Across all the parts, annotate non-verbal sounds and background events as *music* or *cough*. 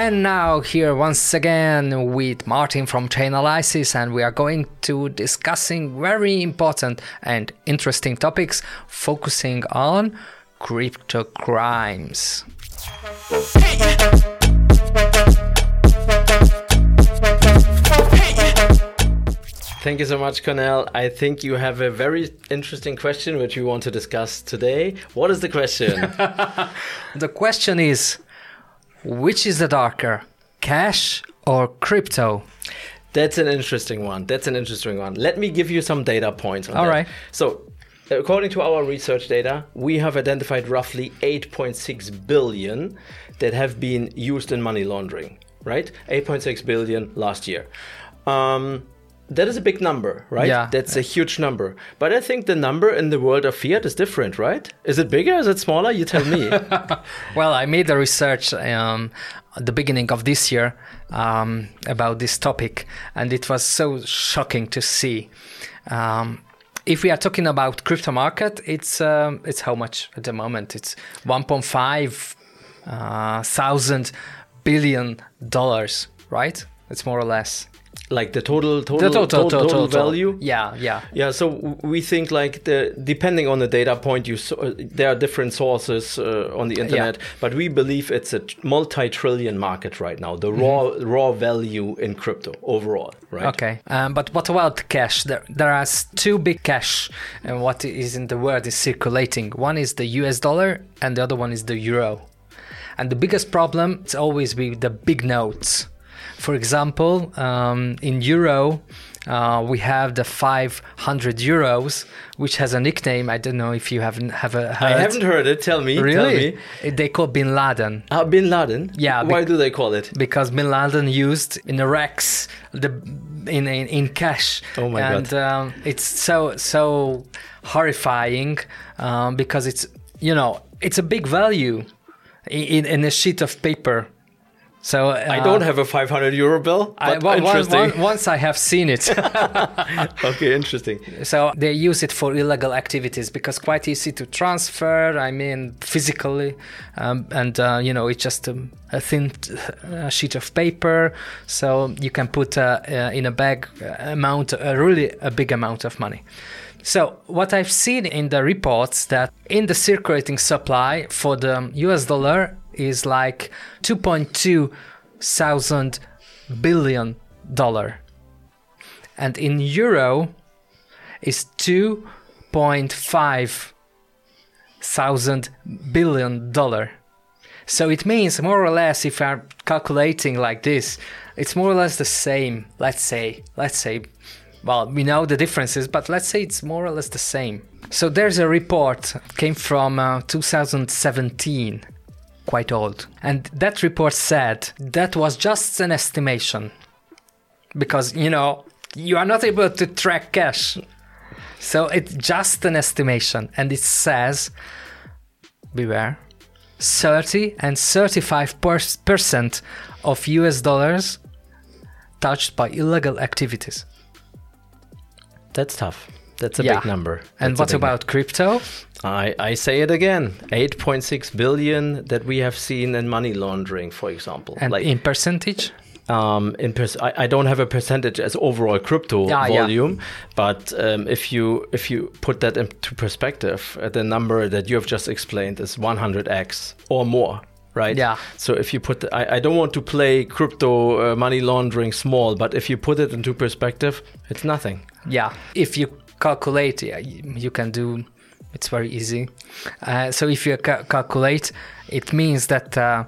And now here once again with Martin from Chainalysis and we are going to discussing very important and interesting topics focusing on crypto crimes. Thank you so much, Kornél. I think you have a very interesting question which we want to discuss today. What is the question? *laughs* the question is which is the darker, cash or crypto? That's an interesting one. That's an interesting one. Let me give you some data points on All that. right. So, according to our research data, we have identified roughly 8.6 billion that have been used in money laundering, right? 8.6 billion last year. Um, that is a big number, right? Yeah. That's a huge number. But I think the number in the world of fiat is different, right? Is it bigger? Is it smaller? You tell me. *laughs* Well, I made the research um, at the beginning of this year um, about this topic, and it was so shocking to see. Um, if we are talking about crypto market, it's um, it's how much at the moment? It's 1.5 uh, thousand billion dollars, right? It's more or less like the total total the total, total, total, value. Yeah, yeah. Yeah, so we think like the depending on the data point, you so, uh, there are different sources uh, on the internet, but we believe it's a multi-trillion market right now. The raw raw value in crypto overall, right? Okay, um, but what about cash? There, there are two big cash, and what is in the world is circulating. One is the US dollar, and the other one is the euro. And the biggest problem is always with the big notes. For example, um, in euro, uh, we have the 500 euros, which has a nickname. I don't know if you haven't have a heard. I haven't heard it. Tell me. Tell Really? me. They call Bin Laden Uh, Bin Laden. Yeah, Why do they call it? because Bin Laden used in the racks the in in, in cash. Oh my God. and, um, it's so so horrifying um, because it's you know it's a big value in in a sheet of paper. So uh, I don't have a 500 euro bill. I, one- interesting. one- once I have seen it. *laughs* okay, interesting. So they use it for illegal activities because quite easy to transfer. I mean, physically, um, and uh, you know, it's just a, a thin uh, sheet of paper, so you can put uh, uh, in a bag uh, amount, a really a big amount of money. So what I've seen in the reports that in the circulating supply for the US dollar is like 2.2 thousand billion dollar. And in euro is 2.5 thousand billion dollar. So it means more or less if i'm calculating like this it's more or less the same let's say let's say well we know the differences but let's say it's more or less the same. So there's a report came from uh, 2017 quite old. And that report said that was just an estimation. Because you know you are not able to track cash. So it's just an estimation. And it says beware 30 and 35 percent of us dollars touched by illegal activities. That's tough. That's a Yeah. big number. and That's a what about crypto I, I say it again 8.6 billion that we have seen in money laundering, for example. and like in percentage um, in pers- I, I don't have a percentage as overall crypto Yeah, yeah. volume, but um, if you if you put that into perspective, uh, the number that you have just explained is 100x or more. Right. Yeah. So if you put, the, I, I don't want to play crypto uh, money laundering small, but if you put it into perspective, it's nothing. yeah if you calculate you can do it's very easy. Uh, so if you ca- calculate it means that uh,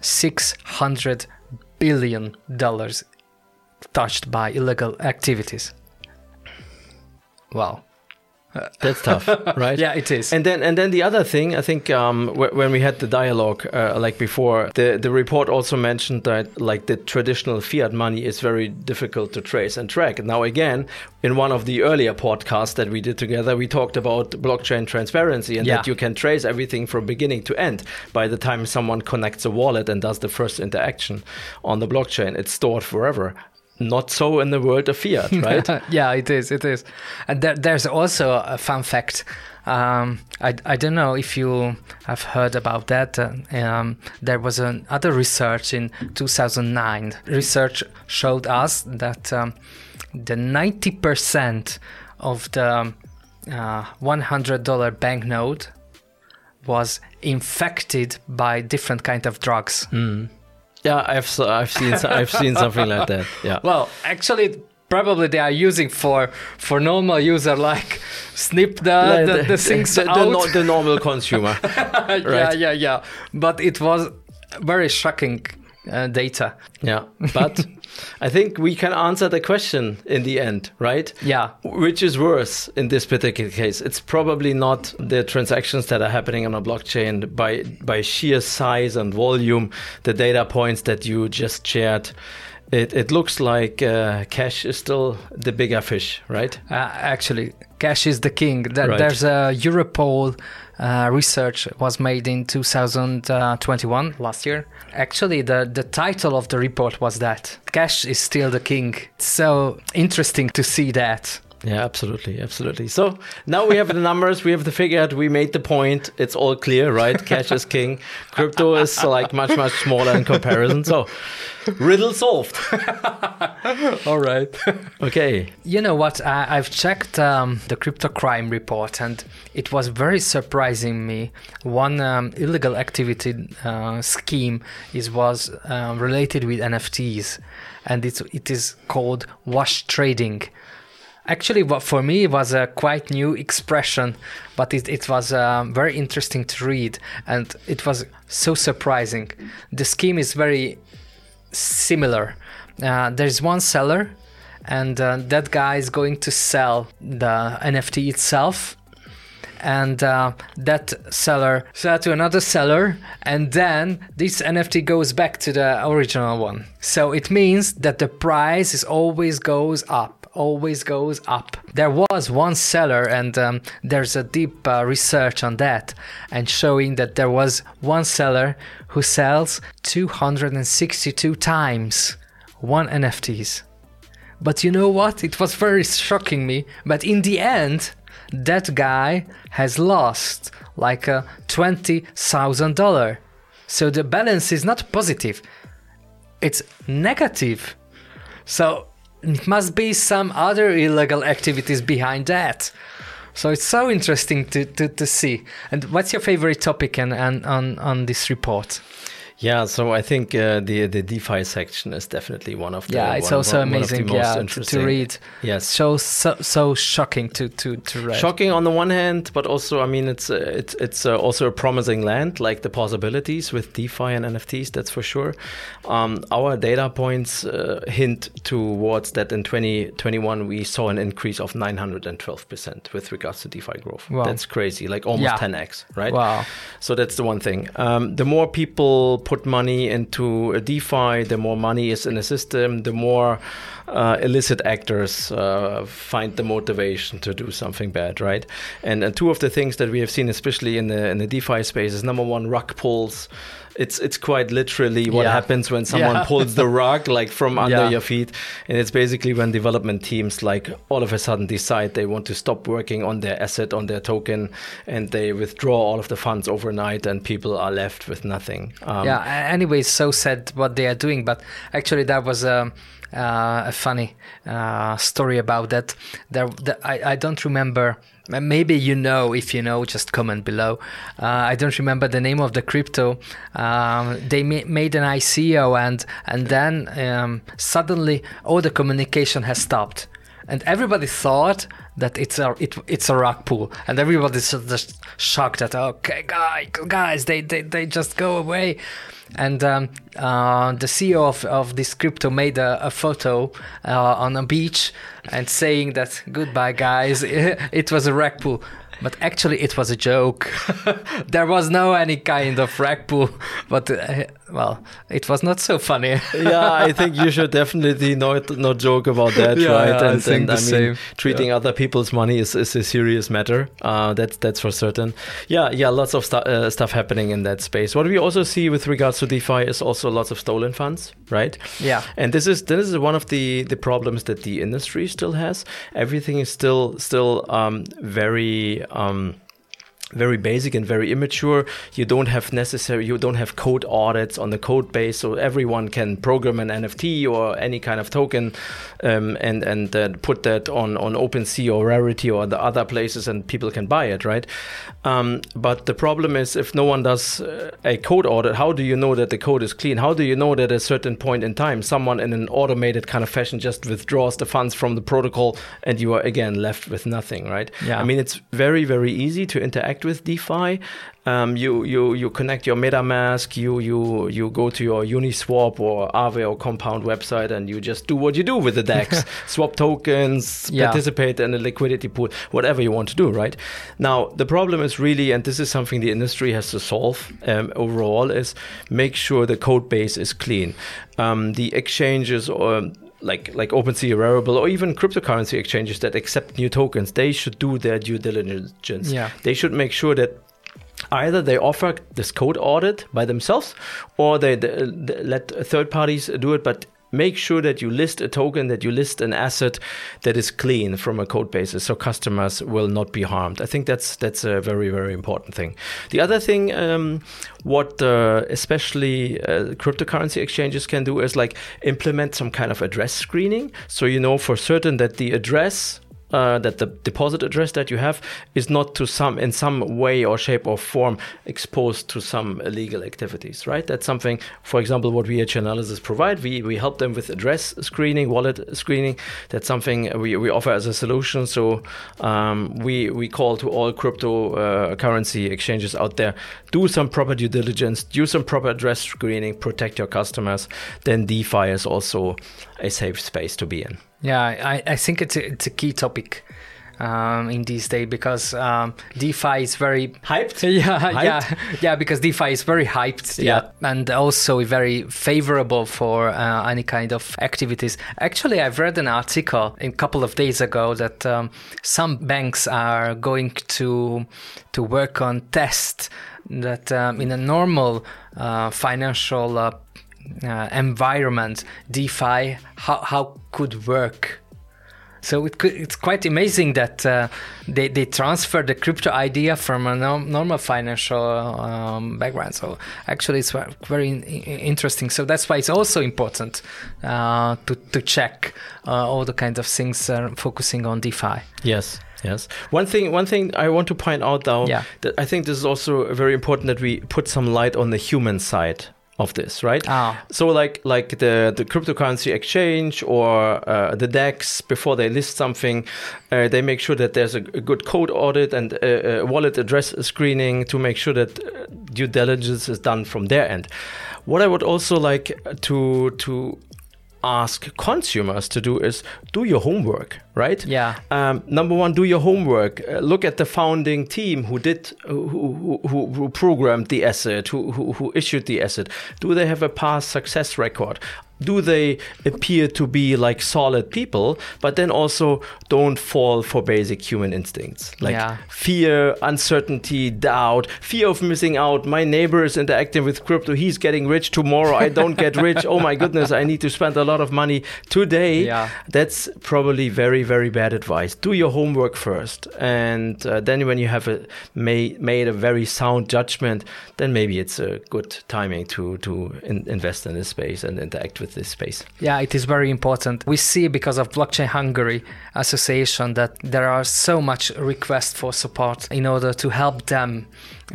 600 billion dollars touched by illegal activities. Wow That's tough, *laughs* right? yeah it is And then, and then the other thing, I think, um, wh- when we had the dialogue, uh, like before, the the report also mentioned that like the traditional fiat money is very difficult to trace and track. Now, again, in one of the earlier podcasts that we did together, we talked about blockchain transparency and Yeah. that you can trace everything from beginning to end. By the time someone connects a wallet and does the first interaction on the blockchain, it's stored forever. Not so in the world of fiat, *laughs* right? yeah, it is. It is. And there, there's also a fun fact Um, I, I don't know if you have heard about that. Uh, um, there was another research in 2009. Research showed us that um, the 90% of the uh, $100 banknote was infected by different kind of drugs. Mm. Yeah, I've I've seen I've seen something like that. Yeah. *laughs* Well, actually, probably they are using for for normal user like snip the the, the, things the, out. The, the normal consumer. *laughs* right? Yeah, yeah, yeah. But it was very shocking uh, data. Yeah, *laughs* but I think we can answer the question in the end, right? Yeah. Which is worse in this particular case? It's probably not the transactions that are happening on a blockchain by by sheer size and volume, the data points that you just shared. It, it looks like uh, cash is still the bigger fish, right? Uh, actually, cash is the king. There, right. There's a Europol uh, research was made in 2021 last year. Actually, the, the title of the report was that cash is still the king. So interesting to see that. Yeah, absolutely, absolutely. So now we have the numbers, we have the figured, we made the point. It's all clear, right? Cash is king. Crypto is like much much smaller in comparison. So riddle solved. *laughs* all right. okay. You know what? I, have checked um, the crypto crime report, and it was very surprising me. One um, illegal activity uh, scheme is was uh, related with NFTs, and it's it is called wash trading Actually, what for me, it was a quite new expression, but it, it was um, very interesting to read and it was so surprising. The scheme is very similar. Uh, there's one seller, and uh, that guy is going to sell the NFT itself. And uh, that seller sell to another seller, and then this NFT goes back to the original one. So it means that the price is always goes up always goes up. There was one seller, and um, there's a deep uh, research on that, and showing that there was one seller who sells 262 times one NFTs. But you know what? It was very shocking me. But in the end, that guy has lost like a twenty thousand dollar. So the balance is not positive; it's negative. So it must be some other illegal activities behind that. So it's so interesting to, to, to see. And what's your favorite topic and, and on, on this report? Yeah, so I think uh, the the DeFi section is definitely one of the yeah, it's one, also one, amazing. One yeah, to, read. Yes, so so so shocking to to to read. Shocking on the one hand, but also I mean it's uh, it's it's uh, also a promising land, like the possibilities with DeFi and NFTs. That's for sure. Um, our data points uh, hint towards that in 2021 we saw an increase of 912 percent with regards to DeFi growth. Wow. That's crazy, like almost yeah. 10x, right? Wow. So that's the one thing. Um, the more people put money into a DeFi, the more money is in the system, the more uh, illicit actors uh, find the motivation to do something bad, right? And, and two of the things that we have seen, especially in the in the DeFi space, is number one, rug pulls it's it's quite literally what yeah. happens when someone yeah. pulls the rug like from *laughs* under yeah. your feet and it's basically when development teams like all of a sudden decide they want to stop working on their asset on their token and they withdraw all of the funds overnight and people are left with nothing um, yeah anyway so sad what they are doing but actually that was um, uh, a funny uh, story about that there the, I, I don't remember maybe you know if you know just comment below. Uh, i don't remember the name of the crypto. Um, they ma- made an ico and and then um, suddenly all the communication has stopped and everybody thought that it's a it, it's a rug pull and everybody's just shocked that okay guys guys they, they they just go away. And um, uh, the CEO of, of this crypto made a, a photo uh, on a beach and saying that goodbye guys. *laughs* It was a rug pull. But actually it was a joke. *laughs* There was no any kind of rug pull but uh, well, it was not so funny. *laughs* yeah, I think you should definitely not not joke about that, yeah, right? Yeah, and, I, and, I mean, same. treating yeah. other people's money is, is a serious matter. Uh, that's that's for certain. Yeah, yeah, lots of stu- uh, stuff happening in that space. What we also see with regards to DeFi is also lots of stolen funds, right? Yeah. And this is this is one of the the problems that the industry still has. Everything is still still um, very um, very basic and very immature. You don't have necessary, you don't have code audits on the code base, so everyone can program an NFT or any kind of token, um, and and uh, put that on on OpenSea or Rarible or the other places, and people can buy it, right? Um, but the problem is if no one does uh, a code audit, how do you know that the code is clean? How do you know that at a certain point in time, someone in an automated kind of fashion just withdraws the funds from the protocol, and you are again left with nothing, right? Yeah. I mean, it's very very easy to interact with DeFi. Um, you you you connect your MetaMask, you you you go to your Uniswap or Aave or Compound website, and you just do what you do with the DEX: *laughs* swap tokens, Yeah. participate in a liquidity pool, whatever you want to do. Right now, the problem is really, and this is something the industry has to solve um, overall, is make sure the code base is clean. Um, the exchanges or like like OpenSea, Rarible, or even cryptocurrency exchanges that accept new tokens, they should do their due diligence. Yeah. They should make sure that either they offer this code audit by themselves, or they, they, they let third parties do it, but. Make sure that you list a token, that you list an asset that is clean from a code basis, so customers will not be harmed. I think that's that's a very very important thing. The other thing, um, what uh, especially uh, cryptocurrency exchanges can do is like implement some kind of address screening, so you know for certain that the address uh, that the deposit address that you have is not to some in some way or shape or form exposed to some illegal activities right? That's something for example what we at Chainalysis provide. We we help them with address screening wallet screening. That's something we, we offer as a solution. So um, we we call to all crypto uh, exchanges out there do some proper due diligence do some proper address screening protect your customers then DeFi is also a safe space to be in Yeah, I, I think it's a, it's a key topic um, in these days because um, DeFi is very hyped *laughs* yeah Hyped? yeah yeah because DeFi is very hyped yeah, and also very favorable for uh, any kind of activities. Actually, I've read an article a couple of days ago that um, some banks are going to to work on tests that um, in a normal uh, financial uh, uh, environment, DeFi how how could work. So it could, it's quite amazing that uh, they, they transfer the crypto idea from a no, normal financial um, background. So actually, it's very in- in- interesting. So that's why it's also important uh, to to check uh, all the kinds of things uh, focusing on DeFi. Yes. Yes. One thing. One thing I want to point out, though, Yeah. that I think this is also very important that we put some light on the human side of this, right? Ah. So, like, like the the cryptocurrency exchange or uh, the DEX, before they list something, uh, they make sure that there's a, a good code audit and uh, uh, wallet address screening to make sure that uh, due diligence is done from their end. What I would also like to to ask consumers to do is do your homework, right? Yeah. Um, number one, do your homework. Uh, look at the founding team who did, who, who, who, programmed the asset, who, who, who issued the asset. Do they have a past success record? Do they appear to be like solid people, but then also don't fall for basic human instincts like Yeah. fear, uncertainty, doubt, fear of missing out. My neighbor is interacting with crypto. He's getting rich tomorrow. I don't get rich. Oh my goodness, I need to spend a lot of money today. Yeah. That's probably very, very bad advice. Do your homework first. And uh, then when you have a, made, made a very sound judgment, then maybe it's a good timing to, to in, invest in this space and interact with this space. Yeah, it is very important. We see because of Blockchain Hungary Association that there are so much requests for support in order to help them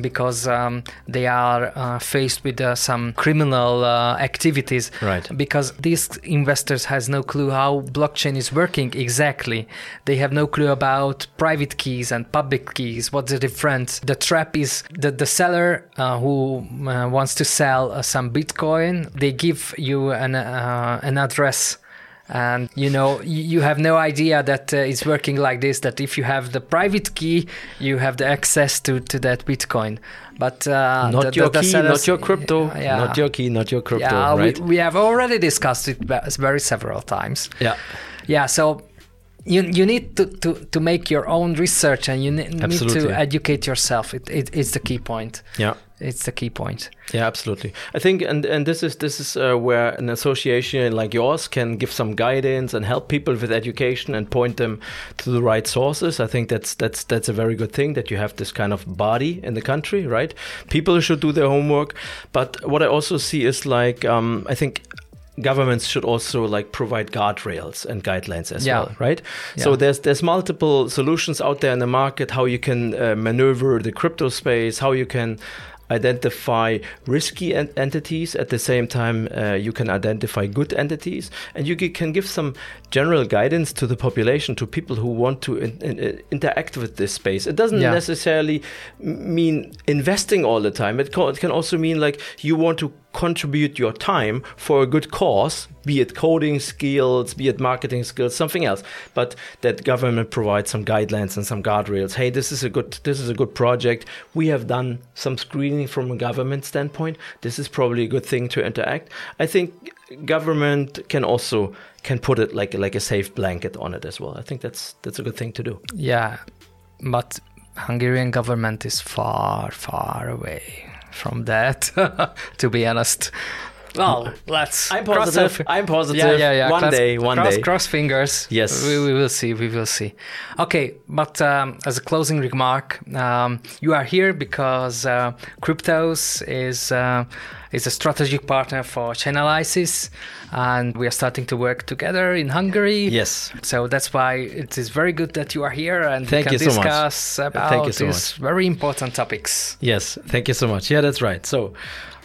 because um, they are uh, faced with uh, some criminal uh, activities. Right. Because these investors has no clue how blockchain is working exactly. They have no clue about private keys and public keys. What's the difference? The trap is that the seller uh, who uh, wants to sell uh, some Bitcoin, they give you an uh, an address and you know you have no idea that uh, it's working like this that if you have the private key you have the access to, to that bitcoin but uh, Not the- your the- the key, sellers- not your crypto. yeah. Not your key, not your crypto, yeah right? we, we have already discussed it very several times yeah. yeah so you, you need to, to, to make your own research and you ne- need to educate yourself it, it, it's the key point Yeah. It's the key point. Yeah, absolutely. I think, and and this is this is uh, where an association like yours can give some guidance and help people with education and point them to the right sources. I think that's that's that's a very good thing that you have this kind of body in the country, right? People should do their homework, but what I also see is like um, I think governments should also like provide guardrails and guidelines as Yeah. well, right? Yeah. So there's there's multiple solutions out there in the market how you can uh, maneuver the crypto space, how you can identify risky en- entities. At the same time uh, you can identify good entities. And you gi- can give some general guidance to the population to people who want to in- in- uh, interact with this space. It doesn't Yeah. necessarily mean investing all the time. It, it can also mean like you want to contribute your time for a good cause be it coding skills be it marketing skills something else. But that government provides some guidelines and some guardrails. Hey this is a good this is a good project. We have done some screening from a government standpoint. This is probably a good thing to interact. I think government can also can put it like like a safe blanket on it as well i think that's that's a good thing to do Yeah, but Hungarian government is far, far away from that. *laughs* to be honest. Well, let's. i'm positive our- i'm positive Yeah, yeah, yeah. one cross, day one cross, day Cross fingers. Yes. We, we will see. We will see. Okay, but um, as a closing remark, um, you are here because uh, Kripteus is uh, is a strategic partner for Chainalysis, and we are starting to work together in Hungary. yes So that's why it is very good that you are here and Thank we can so much. discuss about Thank you so these very important topics. Yes, thank you so much. Yeah, that's right. So,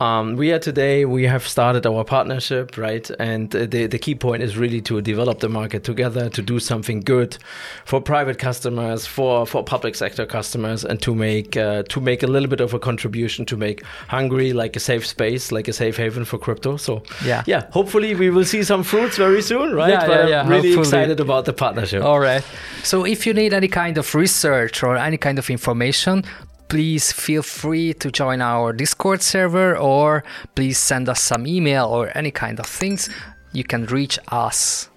um, we are today. We have started our partnership, right? And the the key point is really to develop the market together, to do something good for private customers, for for public sector customers, and to make uh, to make a little bit of a contribution to make Hungary like a safe space, like a safe haven for crypto. So, Yeah. yeah. Hopefully, we will see some fruits very soon, right? Yeah, but yeah, I'm really hopefully. excited about the partnership. All right. So if you need any kind of research or any kind of information, please feel free to join our Discord server or please send us some email or any kind of things. You can reach us